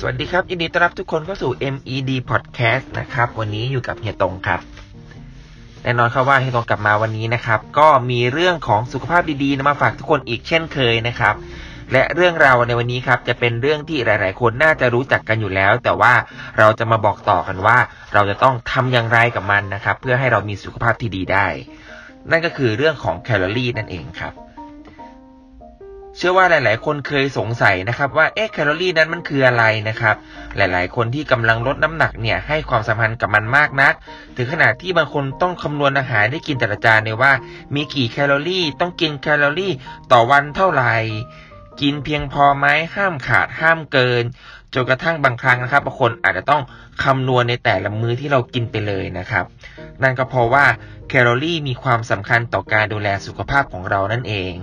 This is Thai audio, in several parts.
สวัสดีครับ ยินดีต้อนรับทุกคนเข้าสู่ MED Podcast นะครับ วันนี้อยู่กับเฮียตงครับ แน่นอนครับว่าเฮียตงกลับมาวันนี้นะครับ ก็มีเรื่องของสุขภาพดีๆมาฝากทุกคนอีกเช่นเคยนะครับ และเรื่องราวในวันนี้ครับ จะเป็นเรื่องที่หลาย ๆ คนน่าจะรู้จักกันอยู่แล้ว แต่ว่าเราจะมาบอกต่อกันว่า เราจะต้องทำอย่างไรกับมันนะครับ เพื่อให้เรามีสุขภาพที่ดีได้ นั่นก็คือเรื่องของแคลอรี่นั่นเองครับ เชื่อว่าหลาย ๆ คนเคยสงสัยนะครับว่าเอ๊ะแคลอรี่นั้นมันคืออะไรนะครับ หลาย ๆ คนที่กำลังลดน้ำหนักเนี่ยให้ความสำคัญกับมันมากนัก ถึงขนาดที่บางคนต้องคำนวณอาหารได้กินแต่ละจานเนี่ยว่า มีกี่แคลอรี่ ต้องกินแคลอรี่ต่อวันเท่าไหร่กินเพียงพอไหมห้ามขาดห้ามเกินจนกระทั่งบางครั้งนะครับบางคนอาจจะต้องคำนวณในแต่ละมื้อที่เรากินไปเลยนะครับ นั่นก็เพราะว่าแคลอรี่มีความสำคัญต่อการดูแลสุขภาพของเรานั่นเอง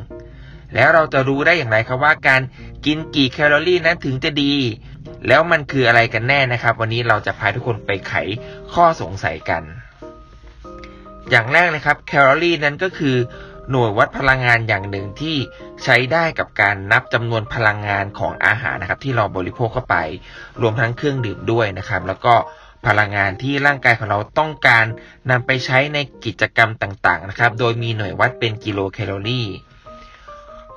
แล้วเราจะรู้ได้อย่างไรครับว่าการกินกี่แคลอรี่นั้นถึงจะดี แล้วมันคืออะไรกันแน่นะครับ วันนี้เราจะพาทุกคนไปไขข้อสงสัยกัน อย่างแรกเลยครับแคลอรี่นั้นก็คือหน่วยวัดพลังงานอย่างหนึ่งที่ใช้ได้กับการนับจำนวนพลังงานของอาหารนะครับ ที่เราบริโภคเข้าไป รวมทั้งเครื่องดื่มด้วยนะครับ แล้วก็พลังงานที่ร่างกายของเราต้องการนำไปใช้ในกิจกรรมต่างๆนะครับ โดยมีหน่วยวัดเป็นกิโลแคลอรี่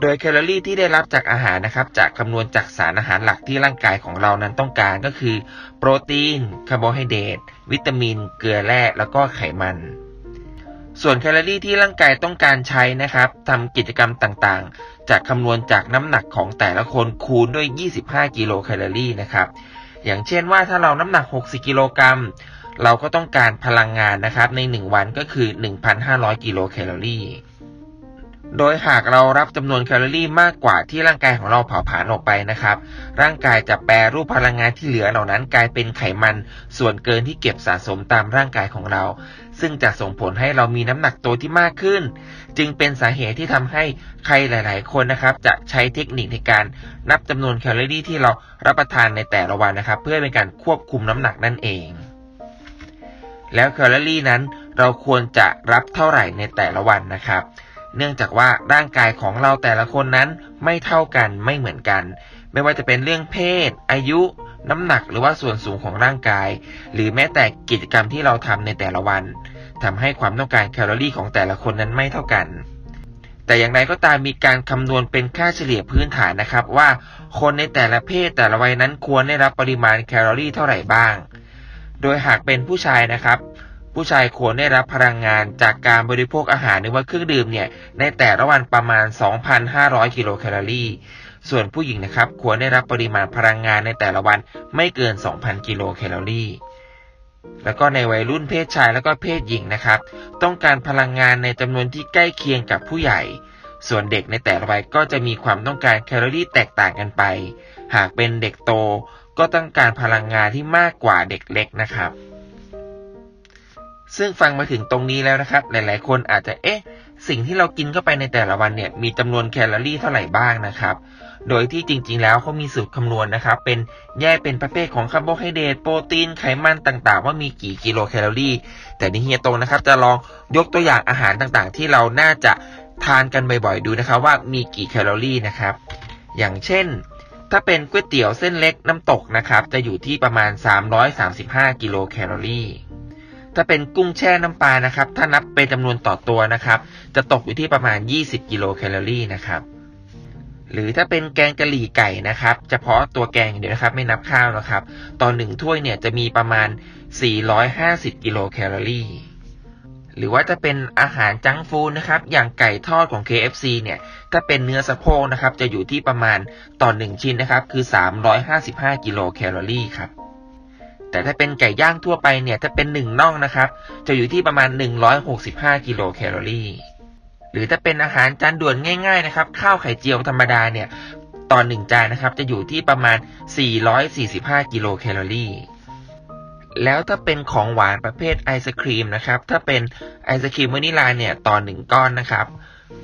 โดยแคลอรี่ที่ได้รับจากอาหารนะครับจะคำนวณจากสารอาหารหลักที่ร่างกายของเรานั้นต้องการก็คือ โปรตีน คาร์โบไฮเดรตวิตามิน เกลือแร่แล้วก็ไขมัน ส่วนแคลอรี่ที่ร่างกายต้องการใช้นะครับทำกิจกรรมต่างๆจะคำนวณจากน้ำหนักของแต่ละคนคูณด้วย 25 กิโลแคลอรี่นะครับอย่างเช่นว่าถ้าเราน้ำหนัก 60 กิโลกรัมเราก็ต้องการพลังงานนะครับใน 1 วันก็คือ 1,500 กิโลแคลอรี่ โดยหากเรารับจำนวนแคลอรี่มากกว่าที่ร่างกายของเราเผาผลาญออกไปนะครับ ร่างกายจะแปรรูปพลังงานที่เหลือเหล่านั้นกลายเป็นไขมัน ส่วนเกินที่เก็บสะสมตามร่างกายของเรา ซึ่งจะส่งผลให้เรามีน้ำหนักตัวที่มากขึ้น จึงเป็นสาเหตุที่ทำให้ใครหลาย ๆ คนนะครับ จะใช้เทคนิคในการนับจำนวนแคลอรี่ที่เรารับประทานในแต่ละวันนะครับ เพื่อเป็นการควบคุมน้ำหนักนั่นเอง แล้วแคลอรี่นั้นเราควรจะรับเท่าไหร่ในแต่ละวันนะครับ เนื่องจากว่าร่างกายของเราแต่ละคนนั้นไม่เท่ากันไม่เหมือนกัน ไม่ว่าจะเป็นเรื่องเพศ อายุ น้ำหนักหรือว่าส่วนสูงของร่างกาย หรือแม้แต่กิจกรรมที่เราทำในแต่ละวันทำให้ความต้องการแคลอรี่ของแต่ละคนนั้นไม่เท่ากันแต่อย่างไรก็ตามมีการคำนวณเป็นค่าเฉลี่ยพื้นฐานนะครับ ว่าคนในแต่ละเพศแต่ละวัยนั้นควรได้รับปริมาณแคลอรี่เท่าไหร่บ้าง โดยหากเป็นผู้ชายนะครับ ผู้ชายควรได้รับพลังงานจากการบริโภคอาหารหรือว่าเครื่องดื่มเนี่ยในแต่ละวันประมาณ 2,500 กิโลแคลอรี่ ส่วนผู้หญิงนะครับควรได้รับปริมาณพลังงานในแต่ละวันไม่เกิน 2,000 กิโลแคลอรี่แล้วก็ในวัยรุ่นเพศชายแล้วก็เพศหญิงนะครับ ต้องการพลังงานในจำนวนที่ใกล้เคียงกับผู้ใหญ่ ส่วนเด็กในแต่ละวัยก็จะมีความต้องการแคลอรี่แตกต่างกันไป หากเป็นเด็กโตก็ต้องการพลังงานที่มากกว่าเด็กเล็กนะครับ ซึ่งฟังมาถึงตรงนี้แล้วนะครับ หลายๆ คนอาจจะเอ๊ะ สิ่งที่เรากินเข้าไปในแต่ละวันเนี่ย มีจำนวนแคลอรี่เท่าไหร่บ้างนะครับ โดยที่จริง ๆ แล้วเขามีสูตรคำนวณนะครับ เป็นแยกเป็นประเภทของคาร์โบไฮเดรตโปรตีนไขมันต่างๆ ว่ามีกี่กิโลแคลอรี่ แต่นี่เฮียตรงนะครับ จะลองยกตัวอย่างอาหารต่างๆ ที่เราน่าจะทานกันบ่อยๆ ดูนะครับว่ามีกี่แคลอรี่นะครับ อย่างเช่น ถ้าเป็นก๋วยเตี๋ยวเส้นเล็กน้ำตกนะครับ จะอยู่ที่ประมาณ 335 กิโลแคลอรี่ ถ้าเป็นกุ้งแช่น้ำปลานะครับ ถ้านับเป็นจำนวนต่อตัวนะครับ จะตกอยู่ที่ประมาณ 20 กิโลแคลอรี่นะครับ หรือถ้าเป็นแกงกะหรี่ไก่นะครับ เฉพาะตัวแกงเดียวนะครับ ไม่นับข้าวนะครับต่อหนึ่งถ้วยเนี่ยจะมีประมาณ 450 กิโลแคลอรี่หรือว่าจะเป็นอาหารจังฟูนะครับ อย่างไก่ทอดของ KFC เนี่ย ถ้าเป็นเนื้อสะโพกนะครับ จะอยู่ที่ประมาณต่อ1ชิ้นนะครับ คือ 355 กิโลแคลอรี่ครับ แต่ถ้าเป็นไก่ย่างทั่วไปเนี่ยถ้าเป็นหนึ่งน่องนะครับ จะอยู่ที่ประมาณ 165กิโลแคลอรี่หรือถ้าเป็นอาหารจานด่วนง่ายๆนะครับ ข้าวไข่เจียวธรรมดาเนี่ยต่อหนึ่งจานนะครับ จะอยู่ที่ประมาณ 445กิโลแคลอรี่แล้วถ้าเป็นของหวานประเภทไอศครีมนะครับ ถ้าเป็นไอศครีมวานิลาเนี่ยต่อหนึ่งก้อนนะครับ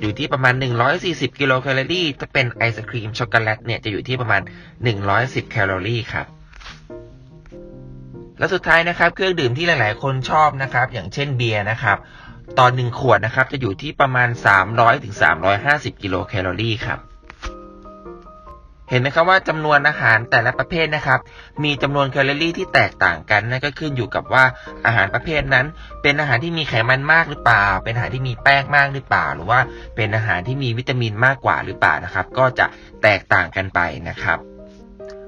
อยู่ที่ประมาณ 140 กิโลแคลอรี่ถ้าเป็นไอศครีมช็อกโกแลตเนี่ยจะอยู่ที่ประมาณ 110 แคลอรี่ครับ และสุดท้ายนะครับ เครื่องดื่มที่หลาย ๆ คนชอบนะครับ อย่างเช่นเบียร์นะครับต่อหนึ่งขวดนะครับ จะอยู่ที่ประมาณ 300ถึง350 กิโลแคลอรี่ครับ เห็นไหมครับว่าจำนวนอาหารแต่ละประเภทนะครับ มีจำนวนแคลอรี่ที่แตกต่างกันนั่นก็ขึ้นอยู่กับว่าอาหารประเภทนั้น เป็นอาหารที่มีไขมันมากหรือเปล่า เป็นอาหารที่มีแป้งมากหรือเปล่า หรือว่าเป็นอาหารที่มีวิตามินมากกว่าหรือเปล่านะครับ ก็จะแตกต่างกันไปนะครับ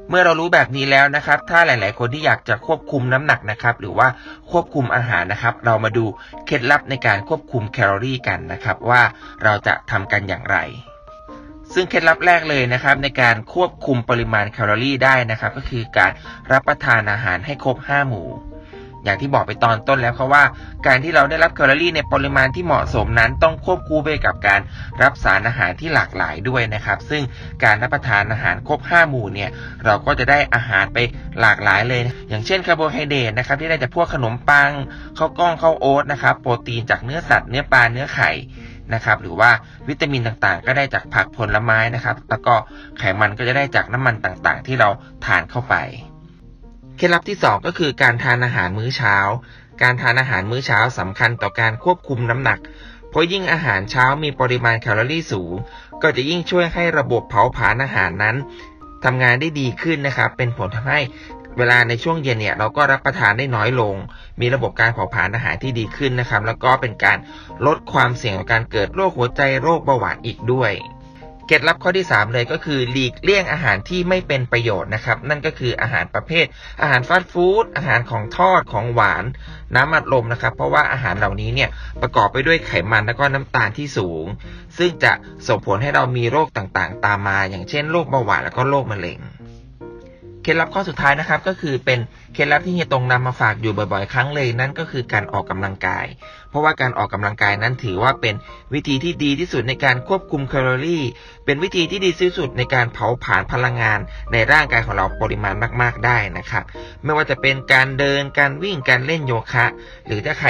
เมื่อเรารู้แบบนี้แล้วนะครับ ถ้าหลาย ๆ คนที่อยากจะควบคุมน้ำหนักนะครับ หรือว่าควบคุมอาหารนะครับ เรามาดูเคล็ดลับในการควบคุมแคลอรี่กันนะครับ ว่าเราจะทำกันอย่างไร ซึ่งเคล็ดลับแรกเลยนะครับ ในการควบคุมปริมาณแคลอรี่ได้นะครับ ก็คือการรับประทานอาหารให้ครบ 5 หมู่ อย่างที่บอกไปตอนต้นแล้วครับว่า การที่เราได้รับแคลอรี่ในปริมาณที่เหมาะสมนั้นต้องควบคู่ไปกับการรับสารอาหารที่หลากหลายด้วยนะครับ ซึ่งการรับประทานอาหารครบ 5 หมู่เนี่ยเราก็จะได้อาหารไปหลากหลายเลย อย่างเช่นคาร์โบไฮเดรตนะครับที่ได้จากพวกขนมปังข้าวกล้องข้าวโอ๊ตนะครับโปรตีนจากเนื้อสัตว์เนื้อปลาเนื้อไข่นะครับหรือว่าวิตามินต่างๆ ก็ได้จากผักผลไม้นะครับ แล้วก็ไขมันก็จะได้จากน้ำมันต่างๆ ที่เราทานเข้าไป เคล็ดลับที่ 2 ก็คือการทานอาหารมื้อเช้า การทานอาหารมื้อเช้าสำคัญต่อการควบคุมน้ำหนัก เพราะยิ่งอาหารเช้ามีปริมาณแคลอรี่สูง ก็จะยิ่งช่วยให้ระบบเผาผลาญอาหารนั้นทำงานได้ดีขึ้นนะครับ เป็นผลทำให้เวลาในช่วงเย็นเนี่ยเราก็รับประทานได้น้อยลง มีระบบการเผาผลาญอาหารที่ดีขึ้นนะครับ แล้วก็เป็นการลดความเสี่ยงของการเกิดโรคหัวใจโรคเบาหวานอีกด้วย เคล็ดลับข้อที่ 3 เลยก็คือหลีกเลี่ยงอาหารที่ไม่เป็นประโยชน์นะครับ นั่นก็คืออาหารประเภท อาหารฟาสต์ฟู้ดอาหารของทอดของหวาน น้ำอัดลมนะครับ เพราะว่าอาหารเหล่านี้เนี่ยประกอบไปด้วยไขมันและก็น้ำตาลที่สูง ซึ่งจะส่งผลให้เรามีโรคต่างๆ ตามมา อย่างเช่นโรคเบาหวานและก็โรคมะเร็ง เคล็ดลับข้อสุดท้ายนะครับ ก็คือเป็นเคล็ดลับที่เฮียตรงนำมาฝากอยู่บ่อยๆ ครั้งเลยนั่นก็คือการออกกำลังกาย เพราะว่าการออกกำลังกายนั้นถือว่าเป็นวิธีที่ดีที่สุดในการควบคุมแคลอรี่ เป็นวิธีที่ดีที่สุดในการเผาผลาญพลังงาน ในร่างกายของเราปริมาณมาก ๆได้นะครับ ไม่ว่าจะเป็นการเดินการวิ่งการเล่นโยคะ หรือถ้าใคร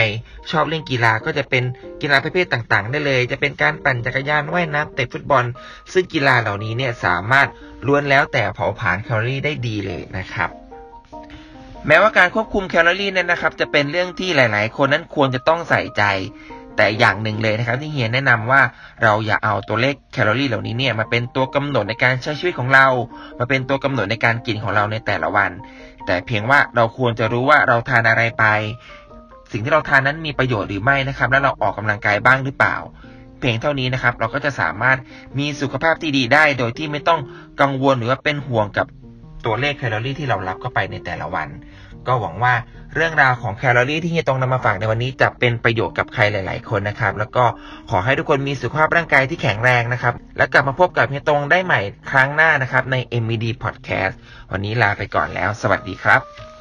ชอบเล่นกีฬาก็จะเป็นกีฬาประเภทต่างๆ ได้เลย จะเป็นการปั่นจักรยานว่ายน้ำเตะฟุตบอล ซึ่งกีฬาเหล่านี้เนี่ยสามารถ ล้วนแล้วแต่เผาผลาญแคลอรี่ได้ดีเลยนะครับแม้ว่าการควบคุมแคลอรี่นั้นนะครับ จะเป็นเรื่องที่หลาย ๆ คนนั้นควรจะต้องใส่ใจ แต่อย่างหนึ่งเลยนะครับ ที่เฮียแนะนำว่าเราอย่าเอาตัวเลขแคลอรี่เหล่านี้เนี่ยมาเป็นตัวกำหนดในการใช้ชีวิตของเรา มาเป็นตัวกำหนดในการกินของเราในแต่ละวัน แต่เพียงว่าเราควรจะรู้ว่าเราทานอะไรไป สิ่งที่เราทานนั้นมีประโยชน์หรือไม่นะครับ แล้วเราออกกำลังกายบ้างหรือเปล่า เพียงเท่านี้นะครับ เราก็จะสามารถมีสุขภาพที่ดีได้ โดยที่ไม่ต้องกังวลหรือว่าเป็นห่วงกับตัวเลขแคลอรี่ที่เรารับเข้าไปในแต่ละวัน ก็หวังว่าเรื่องราวของแคลอรี่ที่เฮียตรงนำมาฝากในวันนี้จะเป็นประโยชน์กับใครหลาย ๆ คนนะครับ แล้วก็ขอให้ทุกคนมีสุขภาพร่างกายที่แข็งแรงนะครับ และกลับมาพบกับเฮียตรงได้ใหม่ครั้งหน้านะครับใน MED Podcast วันนี้ลาไปก่อนแล้ว สวัสดีครับ